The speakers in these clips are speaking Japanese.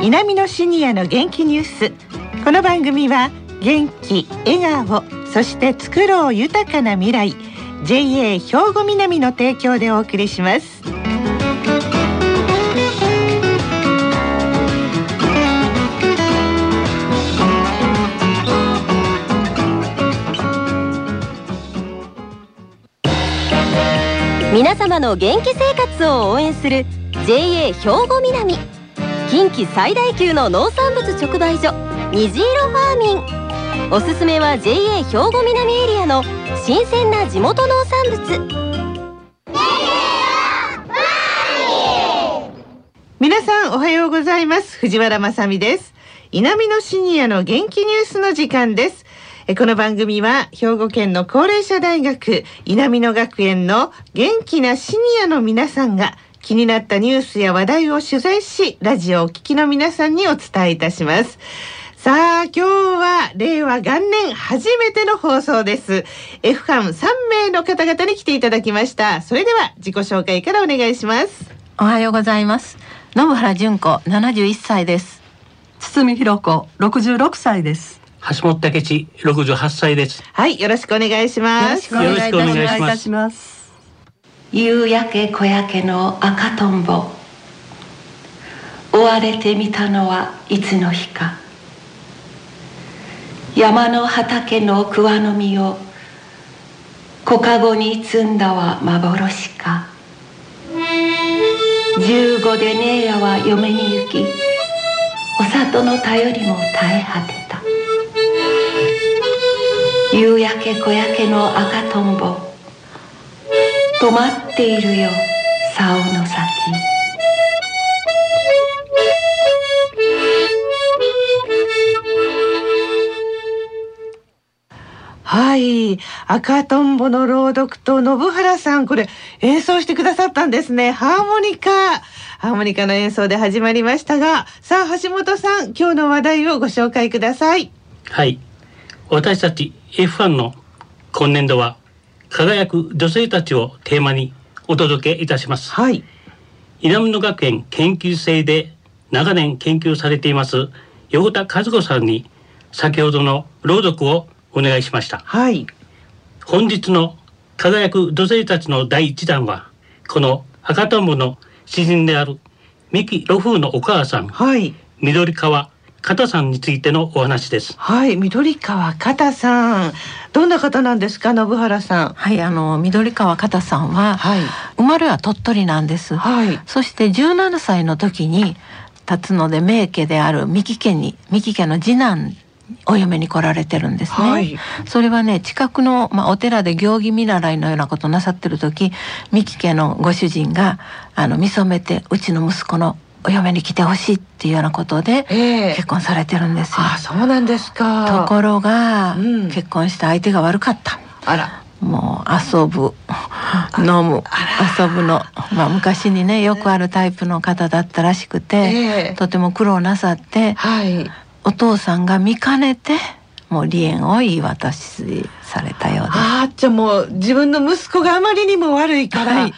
南のシニアの元気ニュース。この番組は元気笑顔そして作ろう豊かな未来 JA 兵庫南の提供でお送りします。皆様の元気生活を応援する JA 兵庫南。近畿最大級の農産物直売所虹色ファーミン。おすすめは JA 兵庫南エリアの新鮮な地元農産物。皆さんおはようございます。藤原まさです。南のシニアの元気ニュースの時間です。えこの番組は兵庫県の高齢者大学稲美野学園の元気なシニアの皆さんが気になったニュースや話題を取材し、ラジオをお聞きの皆さんにお伝えいたします。さあ、今日は令和元年初めての放送です。F 館3名の方々に来ていただきました。それでは自己紹介からお願いします。おはようございます。信原純子、71歳です。堤博子、66歳です。橋本武史、68歳です。はい、よろしくお願いします。よろしくお願いいたします。夕焼け小焼けの赤とんぼ。追われてみたのはいつの日か。山の畑の桑の実を小かごに積んだは幻か。十五で姉やは嫁に行きお里の頼りも絶え果てた。夕焼け小焼けの赤とんぼ。止まっているよ竿の先。はい。赤とんぼの朗読と信原さん。これ演奏してくださったんですね。ハーモニカ。ハーモニカの演奏で始まりましたがさあ橋本さん今日の話題をご紹介ください。はい。私たち F1 の今年度は輝く女性たちをテーマにお届けいたします。はい。稲美野学園研究生で長年研究されています横田和子さんに先ほどの朗読をお願いしました。はい。本日の輝く女性たちの第一弾はこの赤とんぼの詩人である三木露風のお母さん、はい、緑川片さんについてのお話です。はい、緑川片さん。どんな方なんですか、信原さん？はい、あの緑川片さんは、はい、生まれは鳥取なんです。はい。そして17歳の時に立つので名家である三木家に三木家の次男お嫁に来られてるんですね、はい、それはね近くの、まあ、お寺で行儀見習いのようなことなさってる時三木家のご主人があの見初めてうちの息子のお嫁に来てほしいっていうようなことで結婚されてるんですよ。あそうなんですか。ところが、うん、結婚した相手が悪かった。あら。もう遊ぶ飲む遊ぶの、まあ、昔にねよくあるタイプの方だったらしくて、えー、とても苦労なさって、はい、お父さんが見かねてもう離縁を言い渡しされたようです。あじゃあもう自分の息子があまりにも悪いから、はい、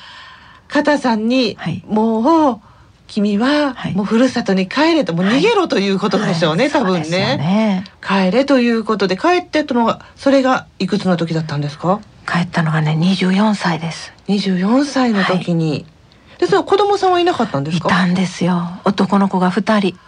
片さんに、はい、もう。君はもうふるさとに帰れと、もう逃げろということでしょうね、はい、多分ね、ね、帰れということで帰ってとのがそれがいくつの時だったんですか？帰ったのがね24歳です。24歳の時に、はい、でその子供さんはいなかったんですか？いたんですよ。男の子が2人。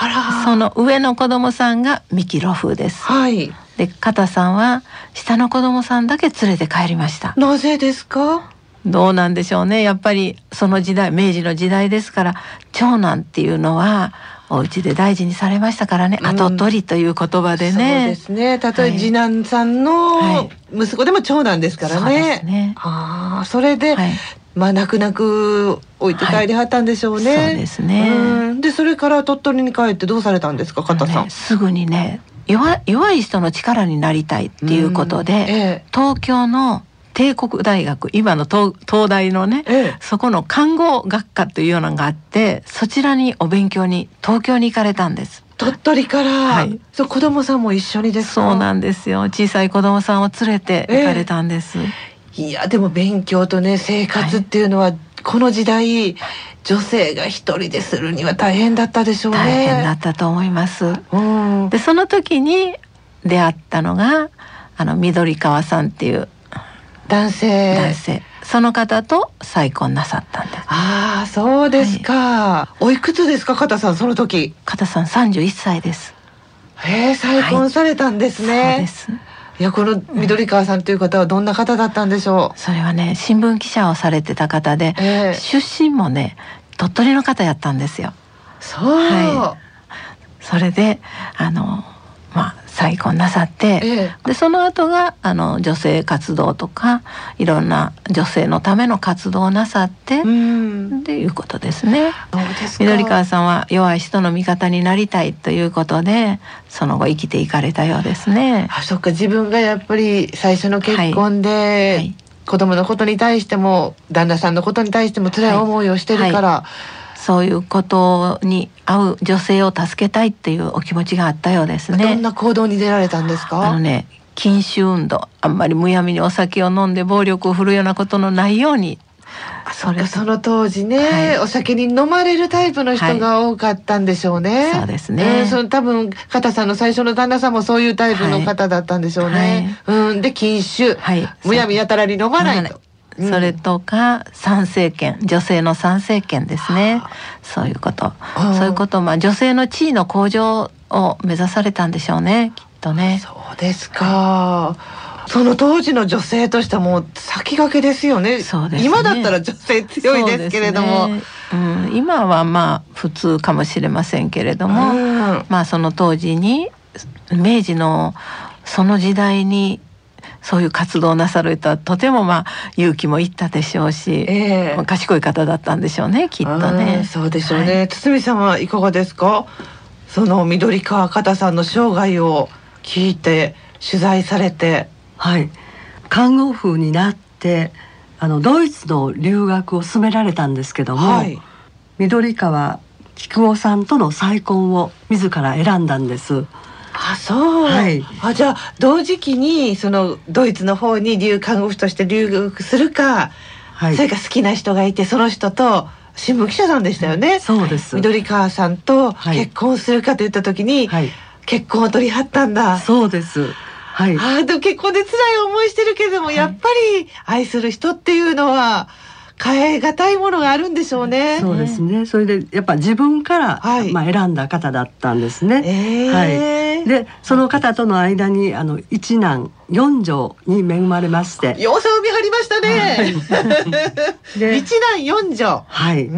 あらその上の子供さんがミキロフです。はい。で片さんは下の子供さんだけ連れて帰りました。なぜですか？どうなんでしょうねやっぱりその時代明治の時代ですから長男っていうのはお家で大事にされましたからね、うん、後取りという言葉でね。そうですね。例えば次男さんの息子でも長男ですからね。はい、ねああ、それで、はい、まあ泣く泣く置いて帰りはったんでしょうね。はい、そうですね。でそれから鳥取に帰ってどうされたんですか、加さん？ね、すぐにね弱弱い人の力になりたいっていうことで、ええ、東京の帝国大学今の東東大のね、ええ、そこの看護学科というようなのがあってそちらにお勉強に東京に行かれたんです。鳥取から、はい、そう子供さんも一緒にですそうなんですよ。小さい子供さんを連れて行かれたんです。え、いやでも勉強とね生活っていうのは、この時代女性が一人でするには大変だったでしょうね。大変だったと思います。うん、でその時に出会ったのがあの緑川さんっていう男性。男性。その方と再婚なさったんです。ああそうですか、おいくつですか片さんその時。片さん31歳です。へえ再婚されたんですね、そうです。いやこの緑川さんという方はどんな方だったんでしょそれはね新聞記者をされてた方でう、ええ。出身もね鳥取の方やったんですよ。そう、はそれであのまあ再婚なさって、ええ。でその後があの女性活動とかいろんな女性のための活動をなさって、うん。っていうことですね。緑川さんは弱い人の味方になりたいということでその後生きていかれたようですね。あそっか。自分がやっぱり最初の結婚で、はい。子供のことに対しても旦那さんのことに対しても辛い思いをしてるから、そういうことに合う女性を助けたいっていうお気持ちがあったようですね。どんな行動に出られたんですか？あのね禁酒運動あんまりむやみにお酒を飲んで暴力を振るうようなことのないように。そっかその当時ね、はい。お酒に飲まれるタイプの人が多かったんでしょうね。そうですね。んその多分片さんの最初の旦那さんもそういうタイプの方だったんでしょうね。うん。で禁酒、はい。むやみやたらに飲まないと。うん。それとか参政権女性の参政権ですね。そういうこと。あそういうことまあ女性の地位の向上を目指されたんでしょうねきっとね。そうですか。その当時の女性としてはもう先駆けですよね。ね。今だったら女性強いですけれども。うん、今はまあ普通かもしれませんけれども、うん。まあその当時に明治のその時代にそういう活動をなさるとはとてもまあ勇気もいったでしょうし、ええ。まあ賢い方だったんでしょうねきっとうねん。そうでしょうね、はい。堤さんはいかがですか？その緑川片さんの生涯を聞いて取材されて。はい。看護婦になってあのドイツの留学を進められたんですけども、はい。緑川菊夫さんとの再婚を自ら選んだんです。あそう、はい。あじゃあ同時期にそのドイツの方に留看護婦として留学するか、はい。それから好きな人がいてその人と新聞記者さんでしたよね、そうです。緑川さんとはい。結婚するかといった時に、はい、結婚を取り張ったんだ。そうです。はい。あーでも結婚で辛い思いしてるけども、やっぱり愛する人っていうのは変え難いものがあるんでしょうね。そうですね。それでやっぱ自分から、はいまあ選んだ方だったんですね。ええはい。でその方との間にあの一男四女に恵まれまして、要素を見張りましたね。で一男四女。はい。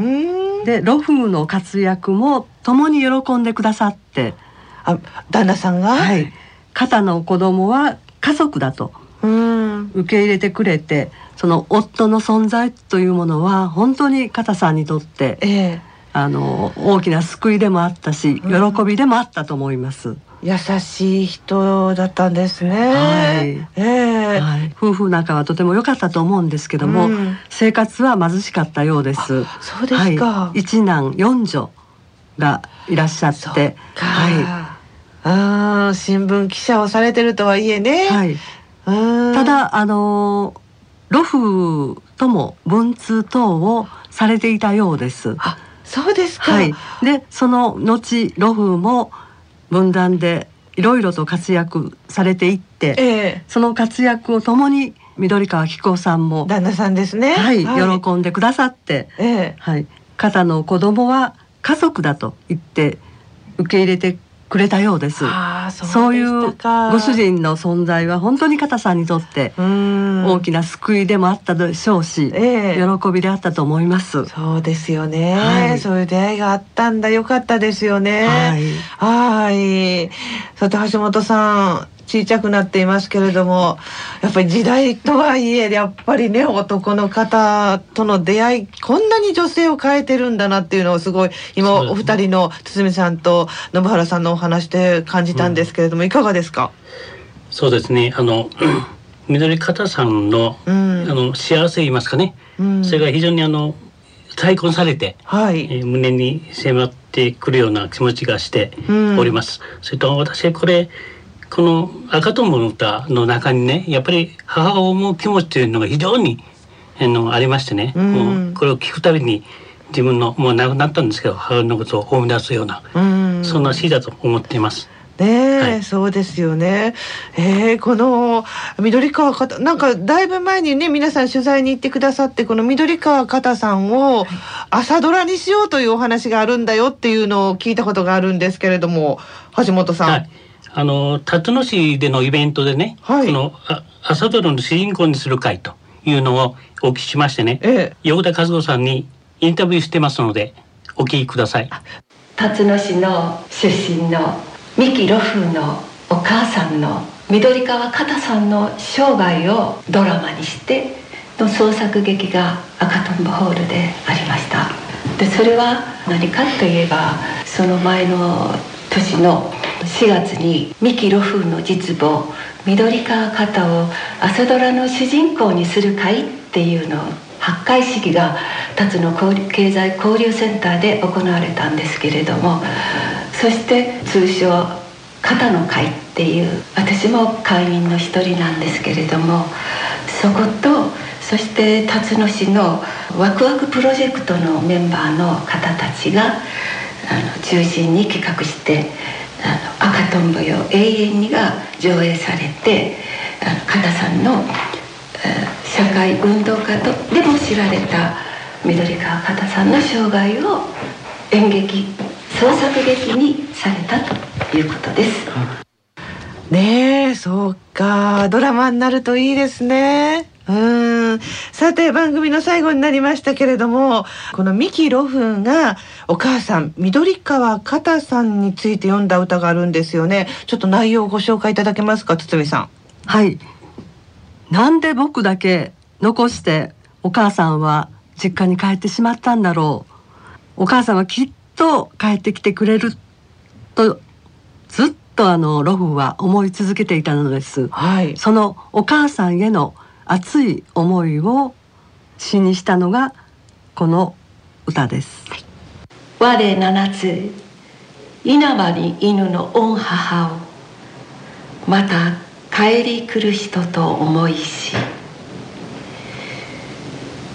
で露風の活躍も共に喜んでくださって、あ、旦那さんが？はい。肩の子供は家族だとうん。受け入れてくれて、その夫の存在というものは本当に肩さんにとってええあの大きな救いでもあったし、喜びでもあったと思います。優しい人だったんですね。はいええはい、夫婦仲はとても良かったと思うんですけども、うん生活は貧しかったようです。そうですか。はい、一男四女がいらっしゃそっって、か。はああ、新聞記者をされてるとはいえね。い、はい、うんただあの露風とも文通等をされていたようです。あ、そうですか。はい、でその後露風も分断でいろいろと活躍されていって、ええその活躍を共に緑川紀子さんも、旦那さんですね。はい、喜んでくださって、ええはい、肩の子供は家族だと言って受け入れてくれたようです。そういうご主。人の存在は本当に肩さんにとってうん。大きな救いでもあったでしょうし、ええ喜びであったと思います。そうですよね、はいそういう出会いがあったんだ。よかったですよね。はいはい。さて橋本さん。小さくなっていますけれどもやっぱり時代とはいえやっぱりね男の方との出会いこんなに女性を変えてるんだなっていうのをすごい今お二人の堤さんと信原さんのお話で感じたんですけれども、いかがですか、そうですね。あの 緑方さんの,、うん。あの幸せ言いますかね、うん。それが非常にあの再婚されて、はい、えー胸に迫ってくるような気持ちがしてうん。おります。それと私これこの赤とんぼの歌の中にねやっぱり母を思う気持ちというのが非常にのありましてね、うん、もうこれを聞くたびに自分のもう亡くなったんですけど母親のことを思い出すような、うん、そんな詩だと思っています。ね、はい、そうですよね。えー、この緑川方なんかだいぶ前にね皆さん取材に行ってくださってこの緑川方さんを朝ドラにしようというお話があるんだよっていうのを聞いたことがあるんですけれども橋本さん。はい、あの辰野市でのイベントでね、はい、この朝ドラの主人公にする会というのをお聞きしましてね、ええ、横田和子さんにインタビューしてますのでお聞きください。辰野市の出身の三木露風のお母さんの緑川片さんの生涯をドラマにしての創作劇が赤とんぼホールでありました。でそれは何かといえばその前の年の4月に三木露風の実母緑川片を朝ドラの主人公にする会っていうのを発会式が辰野経済交流センターで行われたんですけれどもそして通称「肩の会」っていう私も会員の一人なんですけれどもそことそして辰野市のワクワクプロジェクトのメンバーの方たちがあの中心に企画して「あの赤とんぼよ永遠に」が上映されてあの加さんの社会運動家とでも知られた緑川加さんの生涯を演劇創作劇にされたということです。ねえ、そうか、ドラマになるといいですね。うん。さて、番組の最後になりましたけれども、この三木露風がお母さん、緑川片さんについて読んだ歌があるんですよね。ちょっと内容をご紹介いただけますか、堤さん。はい。なんで僕だけ残してお母さんは実家に帰ってしまったんだろう。お母さんはきっと帰ってきてくれるとずっとあのロフは思い続けていたのです、はい、そのお母さんへの熱い思いを詩にしたのがこの歌です、はい、我七つ稲葉に犬の御母をまた帰り来る人と思いし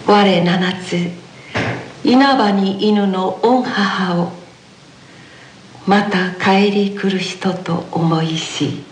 我七つ稲葉に犬の御母をまた帰り来る人と思いし。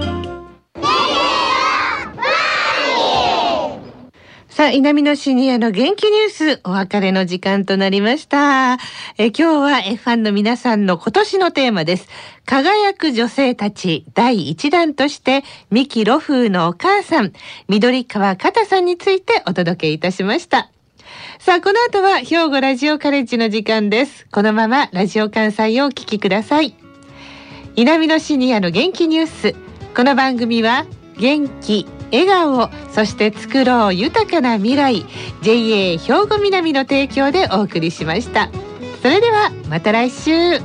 さあ、稲美のシニアの元気ニュース、お別れの時間となりました。え今日は F1 の皆さんの今年のテーマです。輝く女性たち第1弾として、三木露風のお母さん、緑川片さんについてお届けいたしました。さあ、この後は兵庫ラジオカレッジの時間です。このままラジオ関西をお聞きください。稲美のシニアの元気ニュース。この番組は、元気、笑顔そして作ろう豊かな未来 JA 兵庫南の提供でお送りしました。それではまた来週。